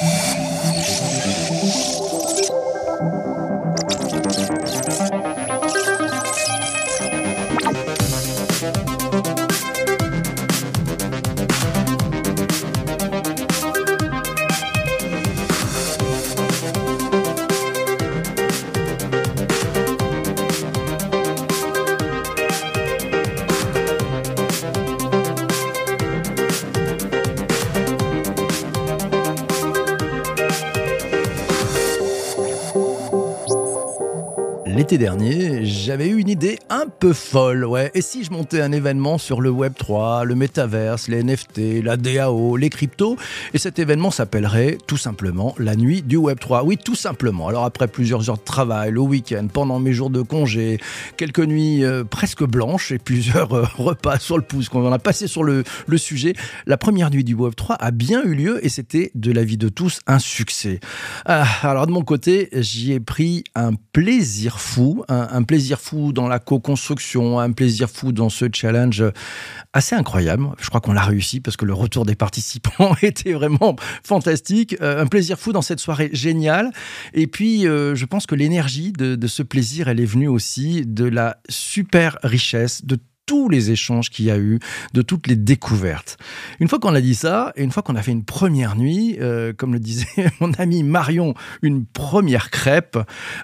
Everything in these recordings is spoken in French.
Yeah. L'été dernier, j'avais eu une idée un peu folle, ouais. Et si je montais un événement sur le Web 3, le métaverse, les NFT, la DAO, les cryptos, et cet événement s'appellerait tout simplement la nuit du Web 3. Oui, tout simplement. Alors après plusieurs heures de travail, le week-end, pendant mes jours de congé, quelques nuits euh, presque blanches et plusieurs euh, repas sur le pouce qu'on a passé sur le, sujet, la première nuit du Web 3 a bien eu lieu et c'était de la vie de tous un succès. Ah, alors de mon côté, j'y ai pris un plaisir fou, un, plaisir fou dans la co-construction, un plaisir fou dans ce challenge assez incroyable. Je crois qu'on l'a réussi parce que le retour des participants était vraiment fantastique. Euh, un plaisir fou dans cette soirée géniale. Et puis, euh, je pense que l'énergie de, de ce plaisir, elle est venue aussi de la super richesse de tous les échanges qu'il y a eu, de toutes les découvertes. Une fois qu'on a dit ça, et une fois qu'on a fait une première nuit, euh, comme le disait mon ami Marion, une première crêpe,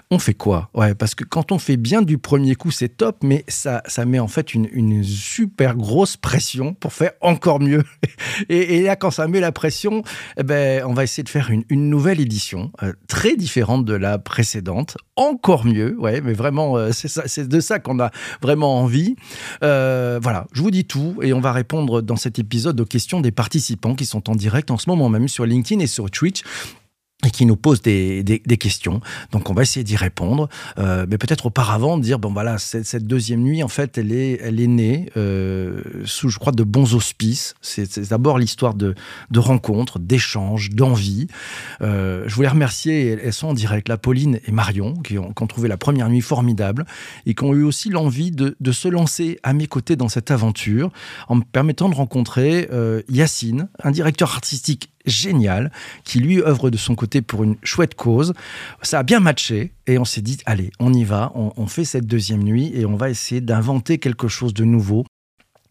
on fait quoi? Ouais, parce que quand on fait bien du premier coup, c'est top, mais ça, ça met en fait une, super grosse pression pour faire encore mieux. Et, là, quand ça met la pression, eh ben, on va essayer de faire une, nouvelle édition, euh, très différente de la précédente, encore mieux, ouais, mais vraiment, euh, c'est de ça qu'on a vraiment envie. Euh, voilà, je vous dis tout et on va répondre dans cet épisode aux questions des participants qui sont en direct en ce moment même sur LinkedIn et sur Twitch et qui nous pose des, questions. Donc on va essayer d'y répondre, euh, mais peut-être auparavant dire bon voilà cette, deuxième nuit en fait elle est elle née euh, sous je crois de bons auspices. C'est d'abord l'histoire de, rencontres, d'échanges, d'envie. Euh, je voulais remercier elles sont en direct là Pauline et Marion qui ont, trouvé la première nuit formidable et qui ont eu aussi l'envie de, de, se lancer à mes côtés dans cette aventure en me permettant de rencontrer Yacine, un directeur artistique génial, qui lui œuvre de son côté pour une chouette cause. Ça a bien matché et on s'est dit, allez, on y va, on, on fait cette deuxième nuit et on va essayer d'inventer quelque chose de nouveau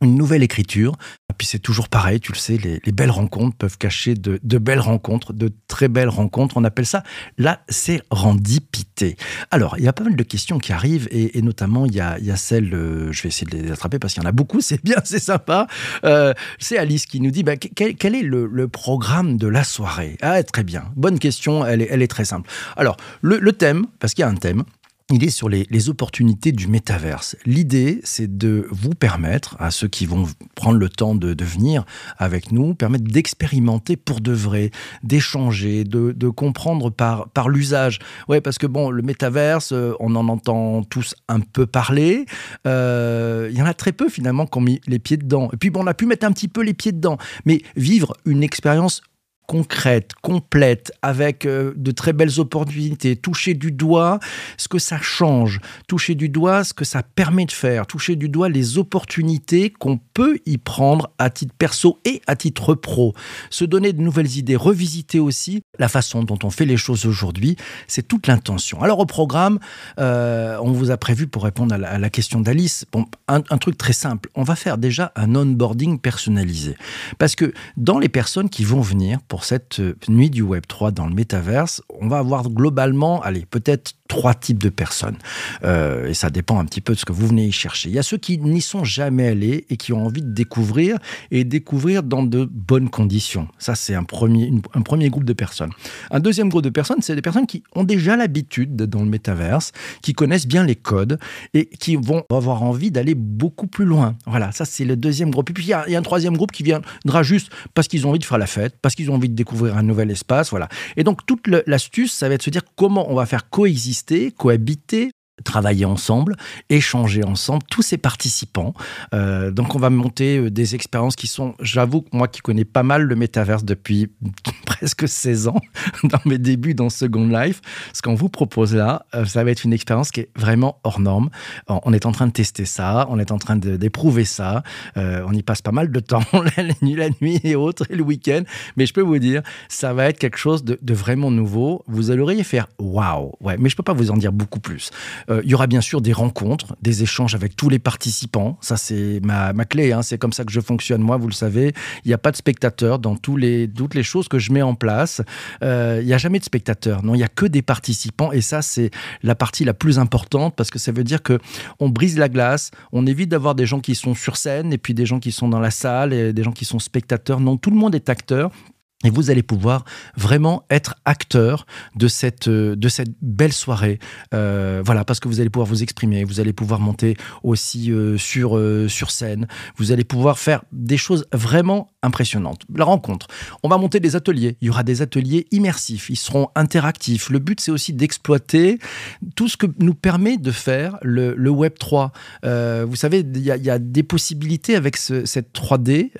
une nouvelle écriture. Puis c'est toujours pareil, tu le sais, les, les belles rencontres peuvent cacher de, belles rencontres, de très belles rencontres. On appelle ça la sérendipité. Alors, il y a pas mal de questions qui arrivent et, notamment il y a, y a celle, euh, je vais essayer de les attraper parce qu'il y en a beaucoup, c'est bien, c'est sympa. Euh, c'est Alice qui nous dit bah, quel, est le, programme de la soirée? Ah, très bien, bonne question, elle est, elle est très simple. Alors, le thème, parce qu'il y a un thème, il est sur les, opportunités du métaverse. L'idée, c'est de vous permettre, à ceux qui vont prendre le temps de, venir avec nous, permettre d'expérimenter pour de vrai, d'échanger, de, comprendre par, par l'usage. Ouais, parce que bon, le métaverse, euh, on en entend tous un peu parler. Euh, il y en a très peu finalement qui ont mis les pieds dedans. Et puis bon, on a pu mettre un petit peu les pieds dedans. Mais vivre une expérience concrète, complète, avec euh, de très belles opportunités, toucher du doigt ce que ça change, toucher du doigt ce que ça permet de faire, toucher du doigt les opportunités qu'on peut y prendre à titre perso et à titre pro, se donner de nouvelles idées, revisiter aussi la façon dont on fait les choses aujourd'hui, c'est toute l'intention. Alors au programme, euh, on vous a prévu pour répondre à la, question d'Alice, un, truc très simple, on va faire déjà un onboarding personnalisé, parce que dans les personnes qui vont venir cette nuit du Web 3 dans le métaverse, on va avoir globalement, allez, peut-être trois types de personnes. Euh, et ça dépend un petit peu de ce que vous venez y chercher. Il y a ceux qui n'y sont jamais allés et qui ont envie de découvrir et découvrir dans de bonnes conditions. Ça, c'est un premier, un premier groupe de personnes. Un deuxième groupe de personnes, c'est des personnes qui ont déjà l'habitude dans le métaverse, qui connaissent bien les codes et qui vont avoir envie d'aller beaucoup plus loin. Voilà, ça, c'est le deuxième groupe. Et puis, il y, a, il y a un troisième groupe qui viendra juste parce qu'ils ont envie de faire la fête, parce qu'ils ont envie de découvrir un nouvel espace. Voilà. Et donc, toute ça va être de se dire comment on va faire coexister cohabiter travailler ensemble, échanger ensemble, tous ces participants. Euh, donc on va monter euh, des expériences qui sont, j'avoue moi qui connais pas mal le métaverse depuis presque 16 ans, dans mes débuts dans Second Life, ce qu'on vous propose là, euh, ça va être une expérience qui est vraiment hors norme. On est en train de tester ça, on est en train d'éprouver ça, on y passe pas mal de temps, la nuit, la nuit et autres, et le week-end, mais je peux vous dire, ça va être quelque chose de, de vraiment nouveau. Vous alleriez faire waouh, ouais, mais je peux pas vous en dire beaucoup plus. Euh, il y aura bien sûr des rencontres, des échanges avec tous les participants. Ça, c'est ma, clé. Hein. C'est comme ça que je fonctionne, moi, vous le savez. Il n'y a pas de spectateurs dans tous les, toutes les choses que je mets en place. Euh, il n'y a jamais de spectateurs. Non, il n'y a que des participants. Et ça, c'est la partie la plus importante parce que ça veut dire que on brise la glace. On évite d'avoir des gens qui sont sur scène et puis des gens qui sont dans la salle et des gens qui sont spectateurs. Non, tout le monde est acteur. Et vous allez pouvoir vraiment être acteur de cette, euh, de cette belle soirée. Euh, voilà, parce que vous allez pouvoir vous exprimer, vous allez pouvoir monter aussi euh, sur, sur scène, vous allez pouvoir faire des choses vraiment impressionnantes. La rencontre, on va monter des ateliers. Il y aura des ateliers immersifs, ils seront interactifs. Le but, c'est aussi d'exploiter tout ce que nous permet de faire le, le Web 3. vous savez, il y, a des possibilités avec ce, cette 3D. et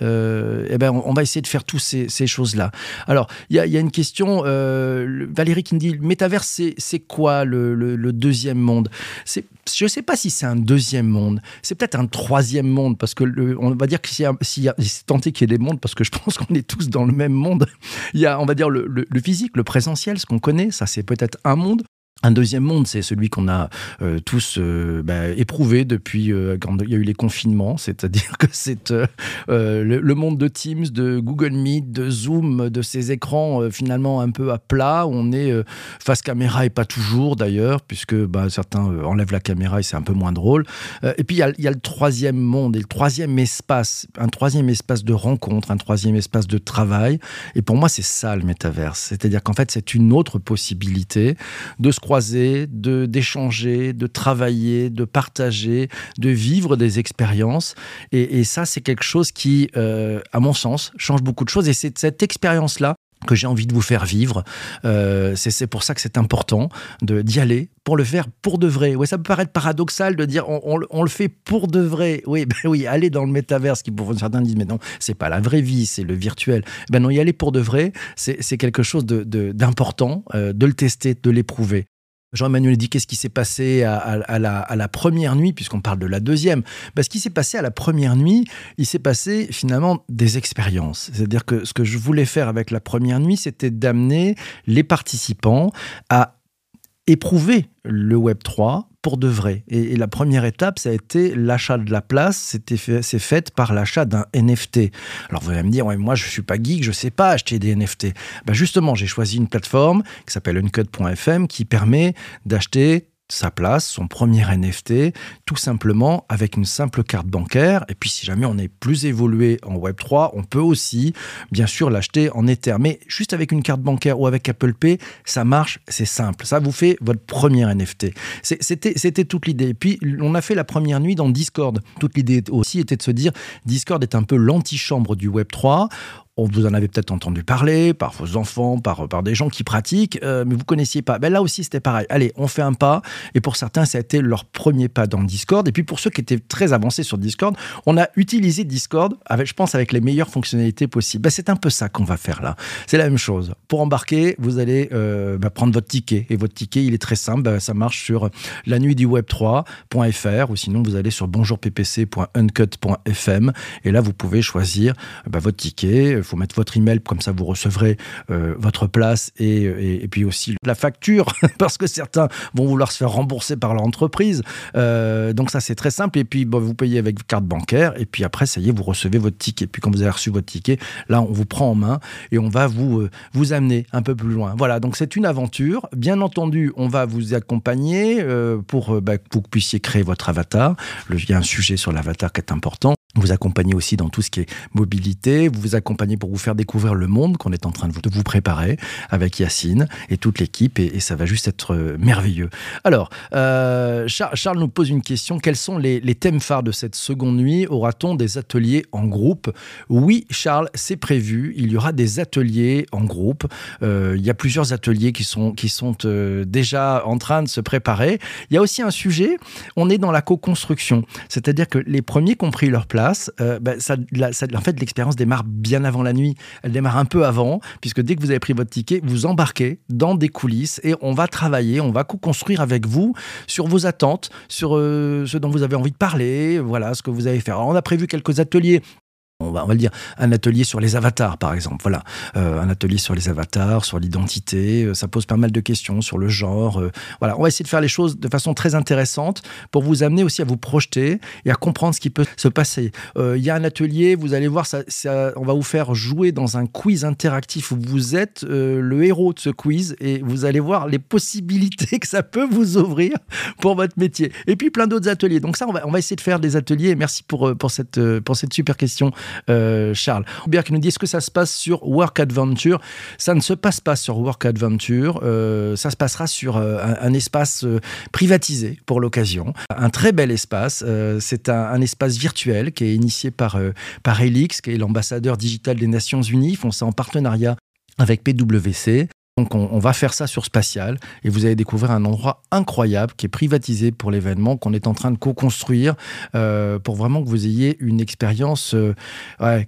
eh ben, on, va essayer de faire toutes ces choses-là. Alors, il y, a, une question, euh, Valérie qui me dit, métaverse, c'est quoi le, deuxième monde? Je ne sais pas si c'est un deuxième monde, c'est peut-être un troisième monde, parce que on va dire que si, si, c'est tenté qu'il y ait des mondes, parce que je pense qu'on est tous dans le même monde, il y a, on va dire, le physique, le présentiel, ce qu'on connaît, ça c'est peut-être un monde. Un deuxième monde, c'est celui qu'on a euh, tous euh, bah, éprouvé depuis euh, quand il y a eu les confinements, c'est-à-dire que c'est le, monde de Teams, de Google Meet, de Zoom, de ces écrans finalement un peu à plat, où on est face caméra et pas toujours d'ailleurs, puisque bah, certains enlèvent la caméra et c'est un peu moins drôle. et puis il y, y, a le troisième monde et le troisième espace, un troisième espace de rencontre, un troisième espace de travail. Et pour moi, c'est ça le métaverse, c'est-à-dire qu'en fait, c'est une autre possibilité de se croiser, de d'échanger, de travailler, de partager, de vivre des expériences. Et, ça, c'est quelque chose qui, euh, à mon sens, change beaucoup de choses. Et c'est cette expérience-là que j'ai envie de vous faire vivre. Euh, c'est pour ça que c'est important d'y aller, pour le faire pour de vrai. Ouais, ça peut paraître paradoxal de dire on, le fait pour de vrai. Oui, ben oui, aller dans le métaverse, qui pour certains disent mais non, c'est pas la vraie vie, c'est le virtuel. Ben non, y aller pour de vrai, c'est quelque chose d'important, euh, de le tester, de l'éprouver. Jean-Emmanuel dit qu'est-ce qui s'est passé à, la, première nuit, puisqu'on parle de la deuxième? Ben, ce qui s'est passé à la première nuit, il s'est passé finalement des expériences. C'est-à-dire que ce que je voulais faire avec la première nuit, c'était d'amener les participants à éprouver le Web 3 pour de vrai. Et, la première étape, ça a été l'achat de la place. C'était fait, c'est fait par l'achat d'un NFT. Alors vous allez me dire, ouais, moi je suis pas geek, je sais pas acheter des NFT. Ben justement, j'ai choisi une plateforme qui s'appelle uncut.fm qui permet d'acheter sa place, son premier NFT, tout simplement avec une simple carte bancaire. Et puis si jamais on est plus évolué en Web3, on peut aussi bien sûr l'acheter en Ether. Mais juste avec une carte bancaire ou avec Apple Pay, ça marche, c'est simple. Ça vous fait votre premier NFT. C'était toute l'idée. Et puis on a fait la première nuit dans Discord. Toute l'idée aussi était de se dire, Discord est un peu l'antichambre du Web3 on vous en avez peut-être entendu parler par vos enfants, par, par des gens qui pratiquent, euh, mais vous connaissiez pas. Ben là aussi, c'était pareil. Allez, on fait un pas. Et pour certains, ça a été leur premier pas dans Discord. Et puis pour ceux qui étaient très avancés sur Discord, on a utilisé Discord, avec, je pense, avec les meilleures fonctionnalités possibles. Ben, c'est un peu ça qu'on va faire là. C'est la même chose. Pour embarquer, vous allez euh, ben, prendre votre ticket. Et votre ticket, il est très simple. Ben, ça marche sur la nuit du web3.fr ou sinon vous allez sur bonjourppc.uncut.fm. Et là, vous pouvez choisir ben, votre ticket il faut mettre votre email, comme ça vous recevrez euh, votre place et, et, puis aussi la facture, parce que certains vont vouloir se faire rembourser par leur entreprise. Euh, donc ça c'est très simple. Et puis vous payez avec carte bancaire et puis après ça y est, vous recevez votre ticket. Et puis quand vous avez reçu votre ticket, là on vous prend en main et on va vous, euh, vous amener un peu plus loin. Voilà, donc c'est une aventure. Bien entendu, on va vous accompagner pour, bah, que vous puissiez créer votre avatar. Il y a un sujet sur l'avatar qui est important. Vous accompagnez aussi dans tout ce qui est mobilité, vous vous accompagnez pour vous faire découvrir le monde qu'on est en train de vous, préparer avec Yacine et toute l'équipe. Et, ça va juste être euh, merveilleux. Alors, euh, Charles, nous pose une question, quels sont les, thèmes phares de cette seconde nuit? Aura-t-on des ateliers en groupe? Oui, Charles, c'est prévu, il y aura des ateliers en groupe. Euh, il y a plusieurs ateliers qui sont, qui sont déjà en train de se préparer. Il y a aussi un sujet, on est dans la co-construction, c'est-à-dire que les premiers qui ont pris leur place, euh, bah, ça, en fait, l'expérience démarre bien avant la nuit. Elle démarre un peu avant, puisque dès que vous avez pris votre ticket, vous embarquez dans des coulisses et on va travailler, on va co-construire avec vous sur vos attentes, sur euh, ce dont vous avez envie de parler, voilà ce que vous allez faire. on a prévu quelques ateliers on va, le dire, un atelier sur les avatars, par exemple. Voilà, euh, un atelier sur les avatars, sur l'identité. Euh, ça pose pas mal de questions sur le genre. Euh, voilà, on va essayer de faire les choses de façon très intéressante pour vous amener aussi à vous projeter et à comprendre ce qui peut se passer. Il y a un atelier, vous allez voir, ça, on va vous faire jouer dans un quiz interactif où vous êtes le héros de ce quiz et vous allez voir les possibilités que ça peut vous ouvrir pour votre métier. Et puis plein d'autres ateliers. Donc ça, on va, essayer de faire des ateliers. Merci pour cette super question. Euh, Charles. Hubert qui nous dit est-ce que ça se passe sur Work Adventure? Ça ne se passe pas sur Work Adventure. Euh, ça se passera sur euh, un, espace privatisé pour l'occasion. Un très bel espace. c'est un, espace virtuel qui est initié par, par Elix, qui est l'ambassadeur digital des Nations Unies. Ils font ça en partenariat avec PwC. Donc on, va faire ça sur Spatial et vous allez découvrir un endroit incroyable qui est privatisé pour l'événement, qu'on est en train de co-construire euh, pour vraiment que vous ayez une expérience, euh,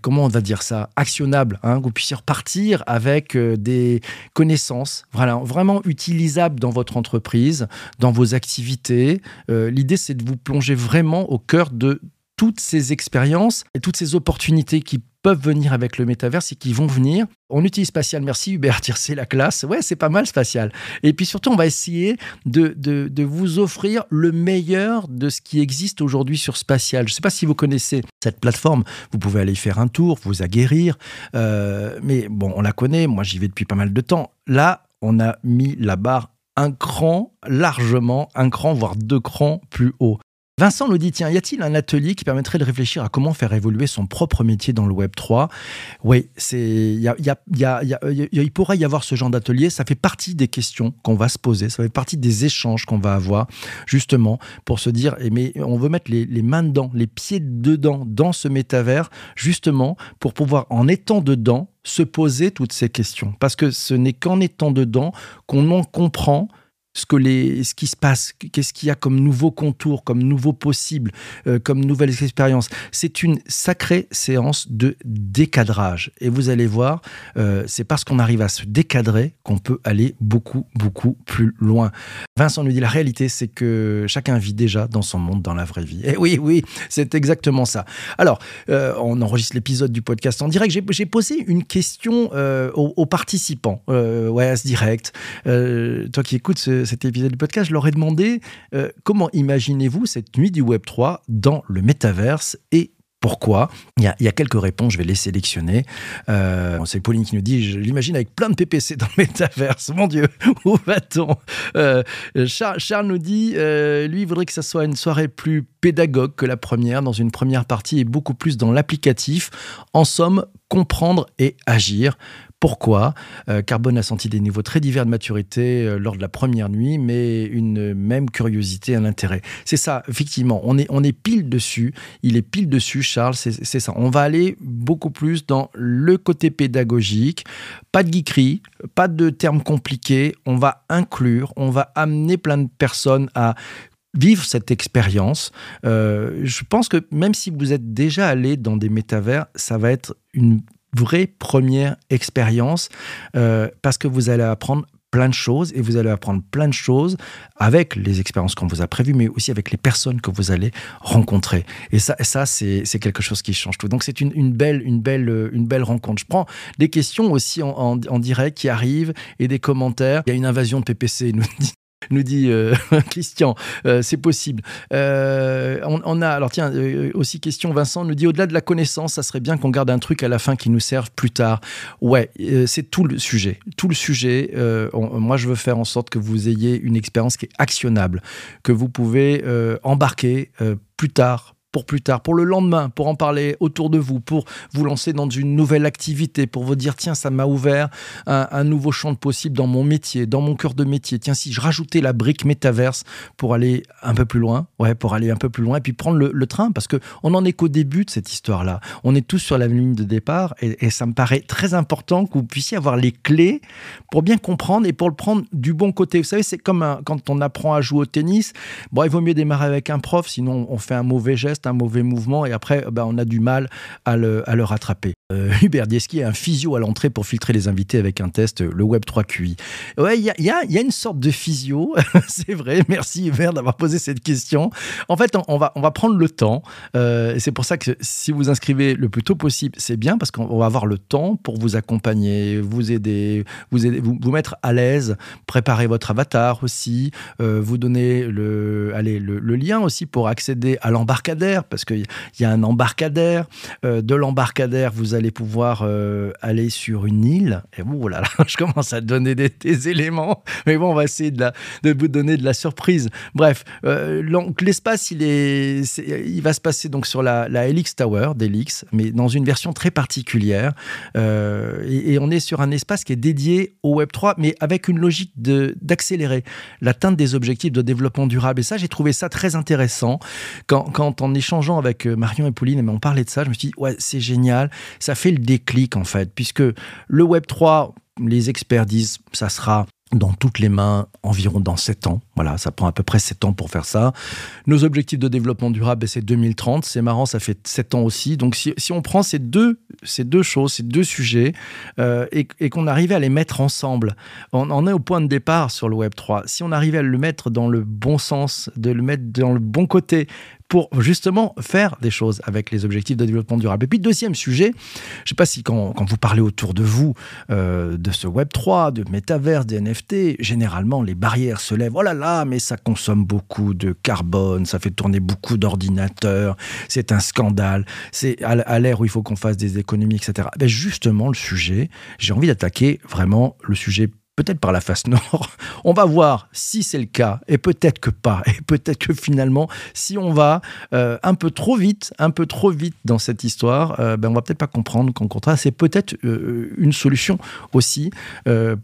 comment on va dire ça, actionnable, hein, que vous puissiez repartir avec euh, des connaissances vraiment utilisables dans votre entreprise, dans vos activités. L'idée c'est de vous plonger vraiment au cœur de toutes ces expériences et toutes ces opportunités qui peuvent venir avec le métaverse et qui vont venir. On utilise Spatial, merci Hubert, c'est la classe. Ouais, c'est pas mal Spatial. Et puis surtout, on va essayer de, de, vous offrir le meilleur de ce qui existe aujourd'hui sur Spatial. Je ne sais pas si vous connaissez cette plateforme, vous pouvez aller faire un tour, vous aguerrir. Euh, mais bon, on la connaît, moi j'y vais depuis pas mal de temps. Là, on a mis la barre un cran, largement, un cran, voire deux crans plus haut. Vincent nous dit, tiens, y a-t-il un atelier qui permettrait de réfléchir à comment faire évoluer son propre métier dans le Web 3 Oui, il pourrait y avoir ce genre d'atelier. Ça fait partie des questions qu'on va se poser. Ça fait partie des échanges qu'on va avoir, justement, pour se dire, eh, mais on veut mettre les, les, mains dedans, les pieds dedans, dans ce métavers, justement, pour pouvoir, en étant dedans, se poser toutes ces questions. Parce que ce n'est qu'en étant dedans qu'on en comprend ce, que les, ce qui se passe, qu'est-ce qu'il y a comme nouveaux contours, comme nouveaux possibles, euh, comme nouvelles expériences. C'est une sacrée séance de décadrage. Et vous allez voir, euh, c'est parce qu'on arrive à se décadrer qu'on peut aller beaucoup, beaucoup plus loin. Vincent nous dit la réalité, c'est que chacun vit déjà dans son monde, dans la vraie vie. Et oui, oui, c'est exactement ça. Alors, euh, on enregistre l'épisode du podcast en direct. J'ai posé une question aux, participants, ouais, à ce direct. toi qui écoutes ce, cet épisode du podcast, je leur ai demandé euh, comment imaginez-vous cette nuit du Web 3 dans le métaverse et pourquoi il y, a, quelques réponses, je vais les sélectionner. Euh, c'est Pauline qui nous dit Je l'imagine avec plein de PPC dans le métaverse. Mon Dieu, où va-t-on euh, Charles, nous dit Lui, il voudrait que ça soit une soirée plus pédagogue que la première, dans une première partie et beaucoup plus dans l'applicatif. En somme, comprendre et agir. Pourquoi euh, Carbone a senti des niveaux très divers de maturité euh, lors de la première nuit, mais une même curiosité, un intérêt. C'est ça, effectivement, on est, on est pile dessus. Il est pile dessus, Charles, c'est ça. On va aller beaucoup plus dans le côté pédagogique. Pas de geekerie, pas de termes compliqués. On va inclure, on va amener plein de personnes à vivre cette expérience. Euh, je pense que même si vous êtes déjà allé dans des métavers, ça va être une vraie première expérience euh, parce que vous allez apprendre plein de choses et vous allez apprendre plein de choses avec les expériences qu'on vous a prévues, mais aussi avec les personnes que vous allez rencontrer. Et ça, ça c'est quelque chose qui change tout. Donc c'est une, une, belle, une, belle, une belle rencontre. Je prends des questions aussi en, en direct qui arrivent et des commentaires. Il y a une invasion de PPC, nous dit nous dit euh, Christian, euh, c'est possible. Euh, on, a, alors tiens, aussi question, Vincent nous dit, au-delà de la connaissance, ça serait bien qu'on garde un truc à la fin qui nous serve plus tard. Ouais, c'est tout le sujet. Tout le sujet, moi je veux faire en sorte que vous ayez une expérience qui est actionnable, que vous pouvez embarquer plus tard pour plus tard, pour le lendemain, pour en parler autour de vous, pour vous lancer dans une nouvelle activité, pour vous dire tiens, ça m'a ouvert un, nouveau champ de possible dans mon métier, dans mon cœur de métier. Tiens, si je rajoutais la brique métaverse pour aller un peu plus loin, ouais, pour aller un peu plus loin et puis prendre le, train, parce que on en est qu'au début de cette histoire-là. On est tous sur la ligne de départ et, ça me paraît très important que vous puissiez avoir les clés pour bien comprendre et pour le prendre du bon côté. Vous savez, c'est comme quand on apprend à jouer au tennis. Bon, il vaut mieux démarrer avec un prof, sinon on fait un mauvais geste un mauvais mouvement et après, ben, on a du mal à le rattraper. Euh, Hubert Dieski a un physio à l'entrée pour filtrer les invités avec un test, le Web 3 QI. Ouais, il y a, une sorte de physio, c'est vrai. Merci Hubert d'avoir posé cette question. En fait, on, va, on va prendre le temps. Euh, c'est pour ça que si vous inscrivez le plus tôt possible, c'est bien parce qu'on va avoir le temps pour vous accompagner, vous aider, vous, vous, mettre à l'aise, préparer votre avatar aussi, euh, vous donner le, allez, le, le, lien aussi pour accéder à l'embarcadère parce qu'il y a un embarcadère. Euh, de l'embarcadère, vous allez pouvoir euh, aller sur une île. Et bon, oh je commence à donner des, éléments. Mais bon, on va essayer de, de vous donner de la surprise. Bref, euh, l'espace, il, est, il va se passer donc sur la, la Helix Tower d'Helix, mais dans une version très particulière. Et, et, on est sur un espace qui est dédié au Web3, mais avec une logique d'accélérer l'atteinte des objectifs de développement durable. Et ça, j'ai trouvé ça très intéressant quand, quand en échangeant avec Marion et Pauline, on parlait de ça, je me suis dit, ouais, c'est génial ça fait le déclic en fait, puisque le Web 3, les experts disent, ça sera dans toutes les mains environ dans 7 ans. Voilà, ça prend à peu près 7 ans pour faire ça. Nos objectifs de développement durable, ben, c'est 2030. C'est marrant, ça fait 7 ans aussi. Donc si, on prend ces deux, ces deux choses, ces deux sujets, euh, et, qu'on arrivait à les mettre ensemble, on, on, est au point de départ sur le Web 3. Si on arrivait à le mettre dans le bon sens, de le mettre dans le bon côté, pour justement faire des choses avec les objectifs de développement durable. Et puis, deuxième sujet, je ne sais pas si quand, vous parlez autour de vous euh, de ce Web 3, de métaverse, des NFT, généralement les barrières se lèvent. Oh là là, mais ça consomme beaucoup de carbone, ça fait tourner beaucoup d'ordinateurs, c'est un scandale, c'est à l'ère où il faut qu'on fasse des économies, etc. Ben justement, le sujet, j'ai envie d'attaquer vraiment le sujet peut-être par la face nord. On va voir si c'est le cas, et peut-être que pas, et peut-être que finalement, si on va euh, un peu trop vite, un peu trop vite dans cette histoire, euh, ben on va peut-être pas comprendre qu'en contraire, c'est peut-être euh, une solution aussi.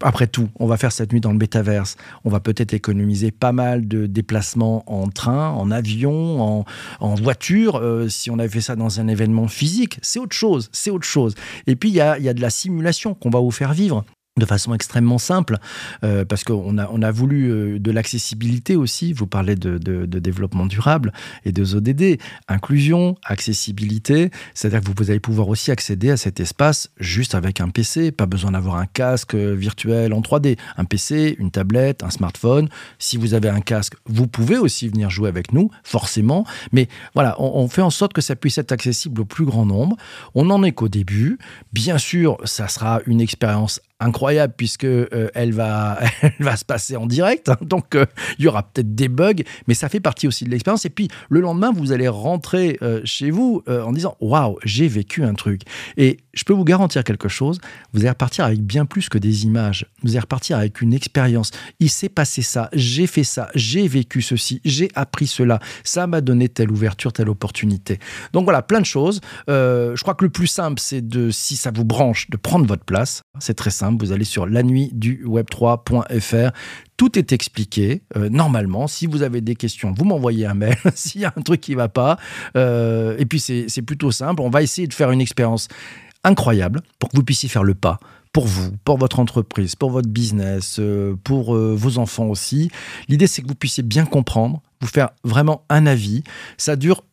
après tout, on va faire cette nuit dans le métaverse, on va peut-être économiser pas mal de déplacements en train, en avion, en, voiture, si on avait fait ça dans un événement physique, c'est autre chose, c'est autre chose. Et puis, il y a de la simulation qu'on va vous faire vivre de façon extrêmement simple, euh, parce qu'on a, on a voulu euh, de l'accessibilité aussi, vous parlez de, développement durable et de ODD, inclusion, accessibilité, c'est-à-dire que vous allez pouvoir aussi accéder à cet espace juste avec un PC, pas besoin d'avoir un casque virtuel en 3D, un PC, une tablette, un smartphone, si vous avez un casque, vous pouvez aussi venir jouer avec nous, forcément, mais voilà, on, on fait en sorte que ça puisse être accessible au plus grand nombre, on n'en est qu'au début, bien sûr, ça sera une expérience incroyable puisque euh, elle, va, elle va se passer en direct. Hein. donc euh, il y aura peut-être des bugs, mais ça fait partie aussi de l'expérience. Et puis le lendemain, vous allez rentrer euh, chez vous en disant waouh, j'ai vécu un truc. Et je peux vous garantir quelque chose, vous allez repartir avec bien plus que des images. Vous allez repartir avec une expérience. Il s'est passé ça, j'ai fait ça, j'ai vécu ceci, j'ai appris cela. Ça m'a donné telle ouverture, telle opportunité. Donc voilà, plein de choses. je crois que le plus simple, c'est de, si ça vous branche, de prendre votre place. C'est très simple vous allez sur la nuit du web3.fr. Tout est expliqué. Euh, normalement, si vous avez des questions, vous m'envoyez un mail. S'il y a un truc qui ne va pas, euh, et puis c'est plutôt simple. On va essayer de faire une expérience incroyable pour que vous puissiez faire le pas pour vous, pour votre entreprise, pour votre business, euh, pour vos enfants aussi. L'idée, c'est que vous puissiez bien comprendre, vous faire vraiment un avis. Ça dure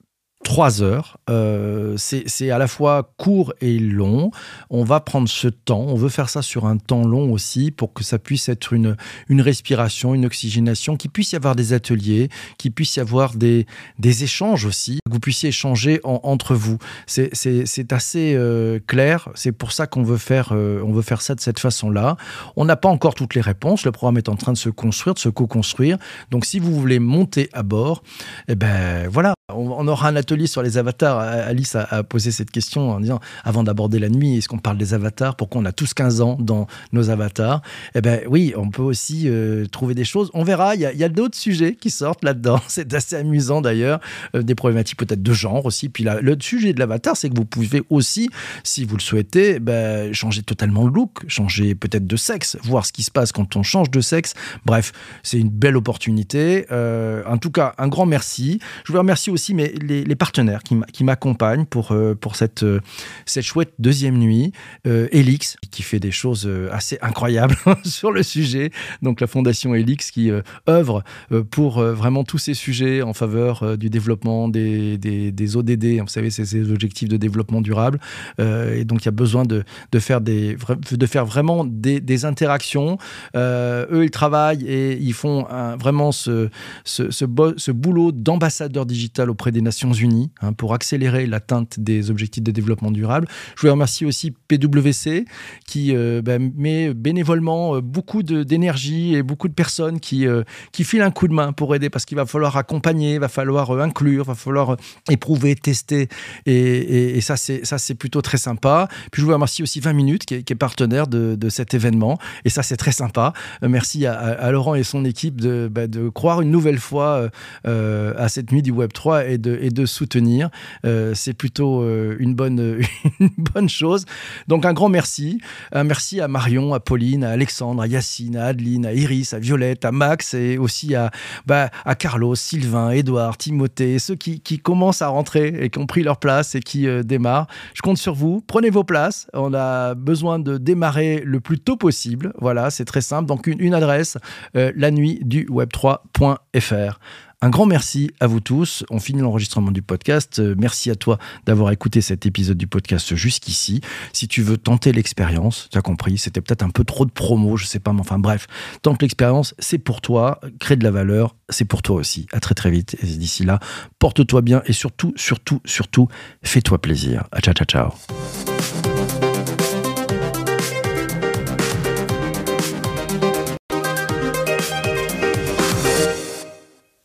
trois heures. Euh, c'est à la fois court et long. On va prendre ce temps. On veut faire ça sur un temps long aussi pour que ça puisse être une, une respiration, une oxygénation, qu'il puisse y avoir des ateliers, qu'il puisse y avoir des, des échanges aussi, que vous puissiez échanger entre vous. C'est assez euh, clair. C'est pour ça qu'on veut, faire, euh, on veut faire ça de cette façon-là. On n'a pas encore toutes les réponses. Le programme est en train de se construire, de se co-construire. Donc si vous voulez monter à bord, eh ben voilà, on, aura un atelier sur les avatars. Alice a, posé cette question en disant, avant d'aborder la nuit, est-ce qu'on parle des avatars? Pourquoi on a tous 15 ans dans nos avatars? Eh ben oui, on peut aussi euh, trouver des choses. On verra, il y a, d'autres sujets qui sortent là-dedans. C'est assez amusant d'ailleurs. Euh, des problématiques peut-être de genre aussi. Puis là, le sujet de l'avatar, c'est que vous pouvez aussi, si vous le souhaitez, ben, changer totalement le look, changer peut-être de sexe, voir ce qui se passe quand on change de sexe. Bref, c'est une belle opportunité. Euh, en tout cas, un grand merci. Je veux remercier aussi mes, les, partenaires qui m'accompagnent pour, euh, euh, cette chouette deuxième nuit. Elix, qui fait des choses assez incroyables sur le sujet. Donc la fondation Elix qui œuvre pour vraiment tous ces sujets en faveur du développement des, ODD. Vous savez, c'est ces objectifs de développement durable. et donc il y a besoin de, faire, vraiment des, interactions. eux, ils travaillent et ils font vraiment ce, boulot d'ambassadeur digital auprès des Nations Unies hein, pour accélérer l'atteinte des objectifs de développement durable. Je voulais remercier aussi PwC qui euh, bah, met bénévolement euh, beaucoup d'énergie et beaucoup de personnes qui, euh, qui filent un coup de main pour aider parce qu'il va falloir accompagner, il va falloir inclure, il va falloir éprouver, tester et, et, ça c'est plutôt très sympa. Puis je voulais remercier aussi 20 minutes qui est, partenaire de, cet événement et ça c'est très sympa. merci à, Laurent et son équipe de, bah, croire une nouvelle fois à cette nuit du Web 3 et de, soutenir. Euh, c'est plutôt euh, une, bonne, une bonne chose. Donc un grand merci. Un merci à Marion, à Pauline, à Alexandre, à Yacine, à Adeline, à Iris, à Violette, à Max et aussi à, bah, Carlos, Sylvain, Edouard, Timothée, ceux qui, qui, commencent à rentrer et qui ont pris leur place et qui démarrent. Je compte sur vous. Prenez vos places. On a besoin de démarrer le plus tôt possible. Voilà, c'est très simple. Donc une, une adresse, la nuit du web3.fr. Un grand merci à vous tous. On finit l'enregistrement du podcast. Euh, merci à toi d'avoir écouté cet épisode du podcast jusqu'ici. Si tu veux tenter l'expérience, tu as compris, c'était peut-être un peu trop de promo, je sais pas, mais enfin bref, tente l'expérience, c'est pour toi, crée de la valeur, c'est pour toi aussi. À très très vite. Et d'ici là, porte-toi bien et surtout, surtout, surtout, fais-toi plaisir. Ciao, ciao, ciao.